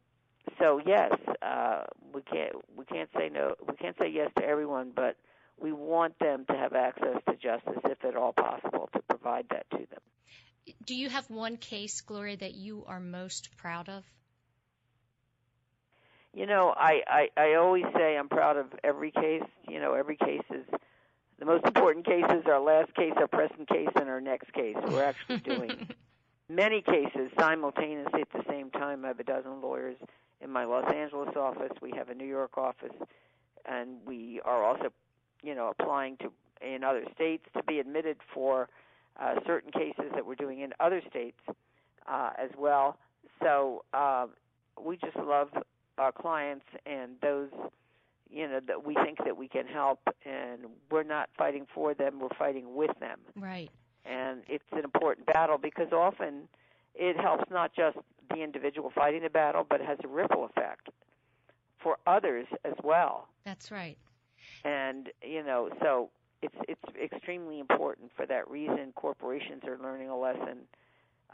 Speaker 3: so, yes, uh, we can't we can't say no. We can't say yes to everyone, but we want them to have access to justice, if at all possible, to provide that to them.
Speaker 2: Do you have one case, Gloria, that you are most proud of?
Speaker 3: You know, I, I I always say I'm proud of every case. You know, every case is the most important case is our last case, our present case, and our next case. We're actually doing many cases simultaneously at the same time. I have a dozen lawyers in my Los Angeles office. We have a New York office, and we are also, you know, applying to in other states to be admitted for uh, certain cases that we're doing in other states uh, as well. So uh, we just love our clients and those you know that we think that we can help and we're not fighting for them we're fighting with them
Speaker 2: Right.
Speaker 3: and it's an important battle because often it helps not just the individual fighting the battle but it has a ripple effect for others as well
Speaker 2: That's right.
Speaker 3: and you know so it's it's extremely important for that reason corporations are learning a lesson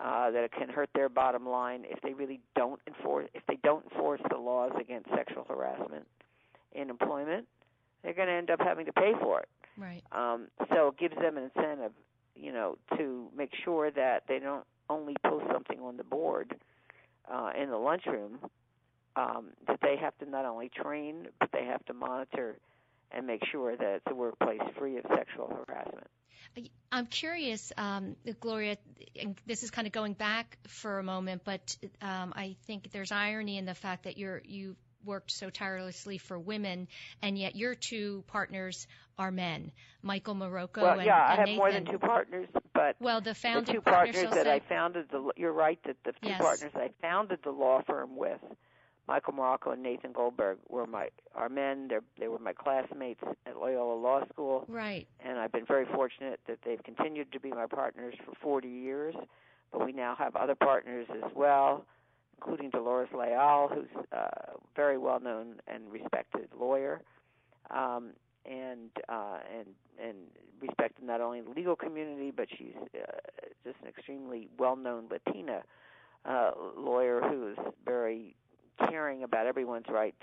Speaker 3: uh, that it can hurt their bottom line if they really don't enforce if they don't enforce the laws against sexual harassment in employment they're going to end up having to pay for it
Speaker 2: Right.
Speaker 3: um, so it gives them an incentive you know to make sure that they don't only post something on the board uh, in the lunchroom um, that they have to not only train but they have to monitor and make sure that it's a workplace free of sexual harassment.
Speaker 2: I'm curious, um, Gloria, and this is kind of going back for a moment, but um, I think there's irony in the fact that you're you worked so tirelessly for women, and yet your two partners are men, Michael Maroko
Speaker 3: well,
Speaker 2: and,
Speaker 3: yeah, I
Speaker 2: and
Speaker 3: have
Speaker 2: Nathan.
Speaker 3: more than two partners, but
Speaker 2: Well, the
Speaker 3: the two
Speaker 2: partners,
Speaker 3: that I founded the you're right that the two
Speaker 2: Yes.
Speaker 3: partners I founded the law firm with Michael Maroko and Nathan Goldberg were my are men. They they were my classmates at Loyola Law School.
Speaker 2: Right.
Speaker 3: and I've been very fortunate that they've continued to be my partners for 40 years. But we now have other partners as well including Dolores Leal who's a very well known and respected lawyer. Um and uh and and respected not only in the legal community but she's uh, just an extremely well known Latina uh lawyer who is very caring about everyone's rights.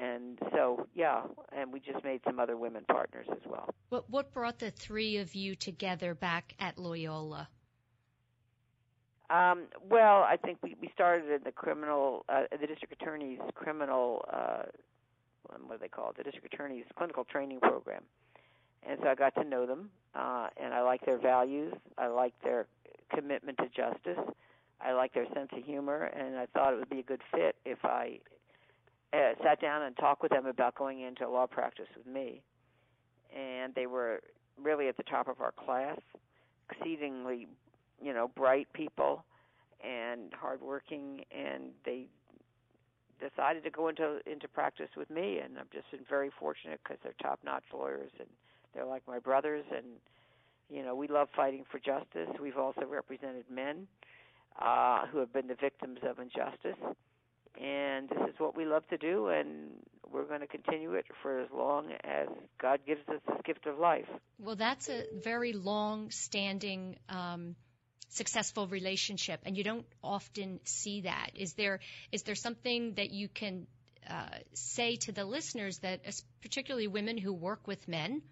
Speaker 3: And so yeah and we just made some other women partners as well.
Speaker 2: What what brought the three of you together back at Loyola?
Speaker 3: um well i think we we started in the criminal uh the district attorney's criminal uh what do they call it? The district attorney's clinical training program. And so i got to know them uh and i like their values. I like their commitment to justice i like their sense of humor and i thought it would be a good fit if i uh, sat down and talked with them about going into law practice with me. And they were really at the top of our class exceedingly you know bright people and hardworking and they decided to go into into practice with me. And I've just been very fortunate because they're top notch lawyers and they're like my brothers. And you know we love fighting for justice. We've also represented men who have been the victims of injustice and this is what we love to do and we're going to continue it for as long as God gives us this gift of life
Speaker 2: Well, that's a very long-standing, um, successful relationship, and you don't often see that. Is there is there something that you can uh, say to the listeners that, particularly women who work with men,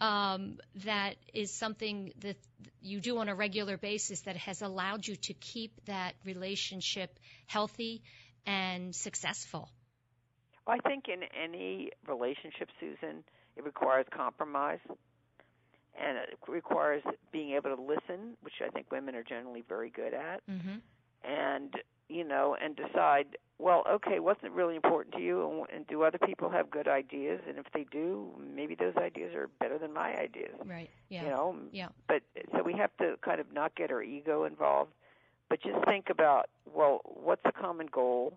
Speaker 2: um, that is something that you do on a regular basis that has allowed you to keep that relationship healthy and successful?
Speaker 3: Well, I think in any relationship, Susan, it requires compromise and it requires being able to listen, which I think women are generally very good at,
Speaker 2: mm-hmm.
Speaker 3: and you know, and decide, well, okay, what's it really important to you, and, and do other people have good ideas? And if they do, maybe those ideas are better than my ideas.
Speaker 2: Right. Yeah.
Speaker 3: You know.
Speaker 2: Yeah.
Speaker 3: But so we have to kind of not get our ego involved, but just think about, well, what's the common goal,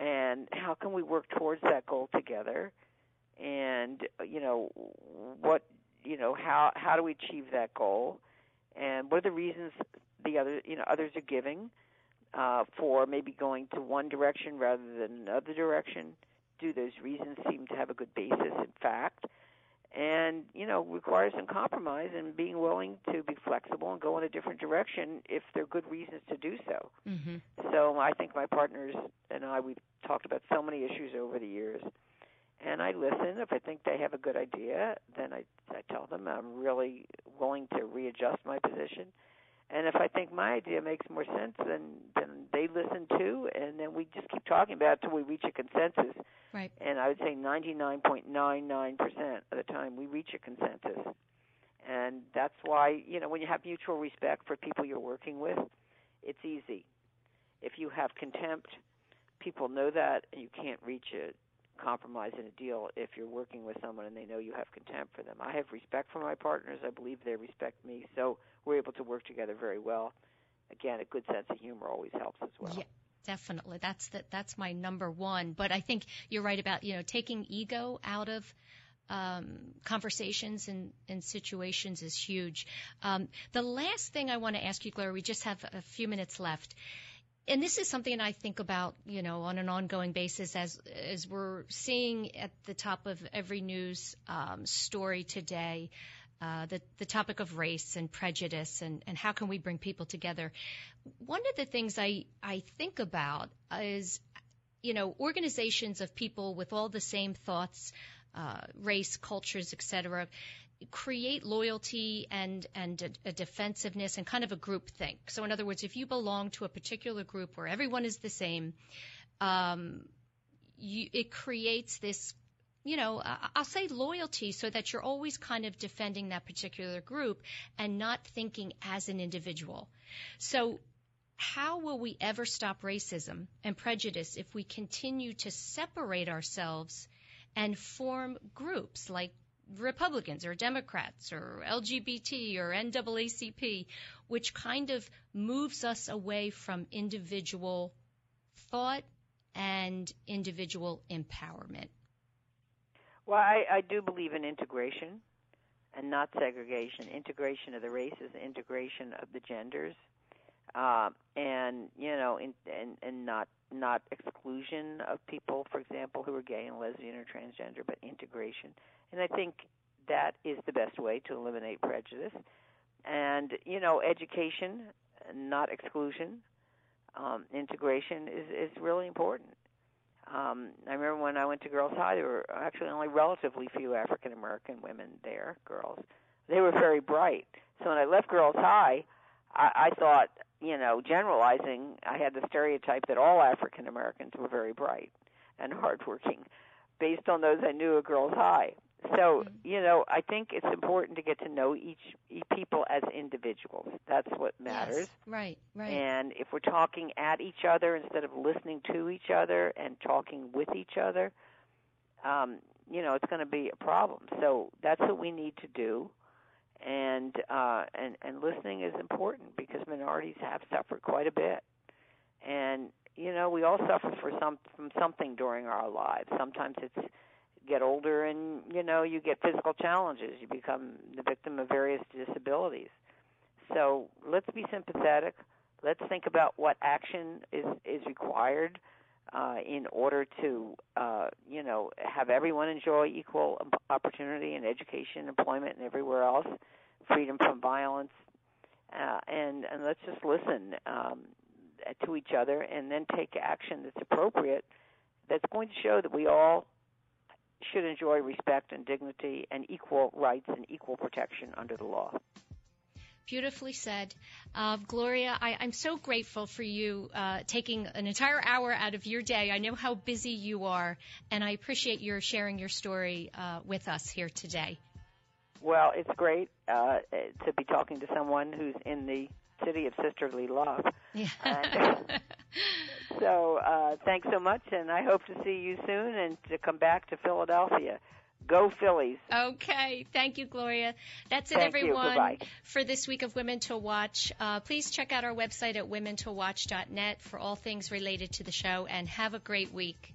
Speaker 3: and how can we work towards that goal together? And you know what you know how how do we achieve that goal and what are the reasons the other you know others are giving uh, for maybe going to one direction rather than another direction do those reasons seem to have a good basis in fact and you know requires some compromise and being willing to be flexible and go in a different direction if there are good reasons to do so
Speaker 2: mm-hmm.
Speaker 3: so i think my partners and i we've talked about so many issues over the years and I listen. If I think they have a good idea, then I I tell them I'm really willing to readjust my position. And if I think my idea makes more sense, then then they listen too, and then we just keep talking about it until we reach a consensus.
Speaker 2: Right.
Speaker 3: And I would say 99.99% of the time we reach a consensus. And that's why, you know, when you have mutual respect for people you're working with, it's easy. If you have contempt, people know that, and you can't reach it compromise in a deal if you're working with someone and they know you have contempt for them. I have respect for my partners. I believe they respect me. So we're able to work together very well. Again, a good sense of humor always helps as well.
Speaker 2: Yeah. Definitely, that's the, that's my number one. But I think you're right about you know taking ego out of um, conversations and, and, situations is huge. Um, the last thing I want to ask you, Gloria, we just have a few minutes left and this is something I think about, you know, on an ongoing basis as as we're seeing at the top of every news um, story today, uh, the the topic of race and prejudice and and how can we bring people together. One of the things I I think about is, you know, organizations of people with all the same thoughts, uh, race, cultures, etc create loyalty and and a, a, defensiveness and kind of a group think. So in other words, if you belong to a particular group where everyone is the same, um, you, it creates this. You know, I'll say loyalty so that you're always kind of defending that particular group and not thinking as an individual. So how will we ever stop racism and prejudice if we continue to separate ourselves and form groups like Republicans or Democrats or LGBT or NAACP, which kind of moves us away from individual thought and individual empowerment.
Speaker 3: Well, I, I do believe in integration and not segregation. Integration of the races, integration of the genders, uh, and you know, in, and and not not exclusion of people, for example, who are gay and lesbian or transgender, but integration. And I think that is the best way to eliminate prejudice. And, you know, education, not exclusion, um, integration is, is really important. Um, I remember when I went to Girls High, there were actually only relatively few African American women there, girls. They were very bright. So when I left Girls High, I, I thought, you know, generalizing, I had the stereotype that all African Americans were very bright and hardworking, based on those I knew at Girls High. So, mm-hmm. you know, I think it's important to get to know each, each people as individuals. That's what matters. Yes,
Speaker 2: right, right.
Speaker 3: And if we're talking at each other instead of listening to each other and talking with each other, um, you know, it's going to be a problem. So that's what we need to do. And uh, and and listening is important because minorities have suffered quite a bit. And you know, we all suffer for some from something during our lives. Sometimes it's get older and you know you get physical challenges you become the victim of various disabilities so let's be sympathetic let's think about what action is is required uh, in order to uh, you know have everyone enjoy equal opportunity in education employment and everywhere else freedom from violence uh, and and let's just listen um, to each other and then take action that's appropriate that's going to show that we all should enjoy respect and dignity and equal rights and equal protection under the law.
Speaker 2: Beautifully said. Uh, Gloria, I, am so grateful for you uh, taking an entire hour out of your day. I know how busy you are, and I appreciate your sharing your story uh, with us here today.
Speaker 3: Well, it's great uh, to be talking to someone who's in the city of sisterly love.
Speaker 2: Yeah.
Speaker 3: so uh, thanks so much, and I hope to see you soon and to come back to Philadelphia. Go Phillies.
Speaker 2: Okay. Thank you, Gloria. That's it,
Speaker 3: Thank
Speaker 2: everyone, for this week of Women to Watch. Uh, please check out our website at womentowatch.net for all things related to the show, and have a great week.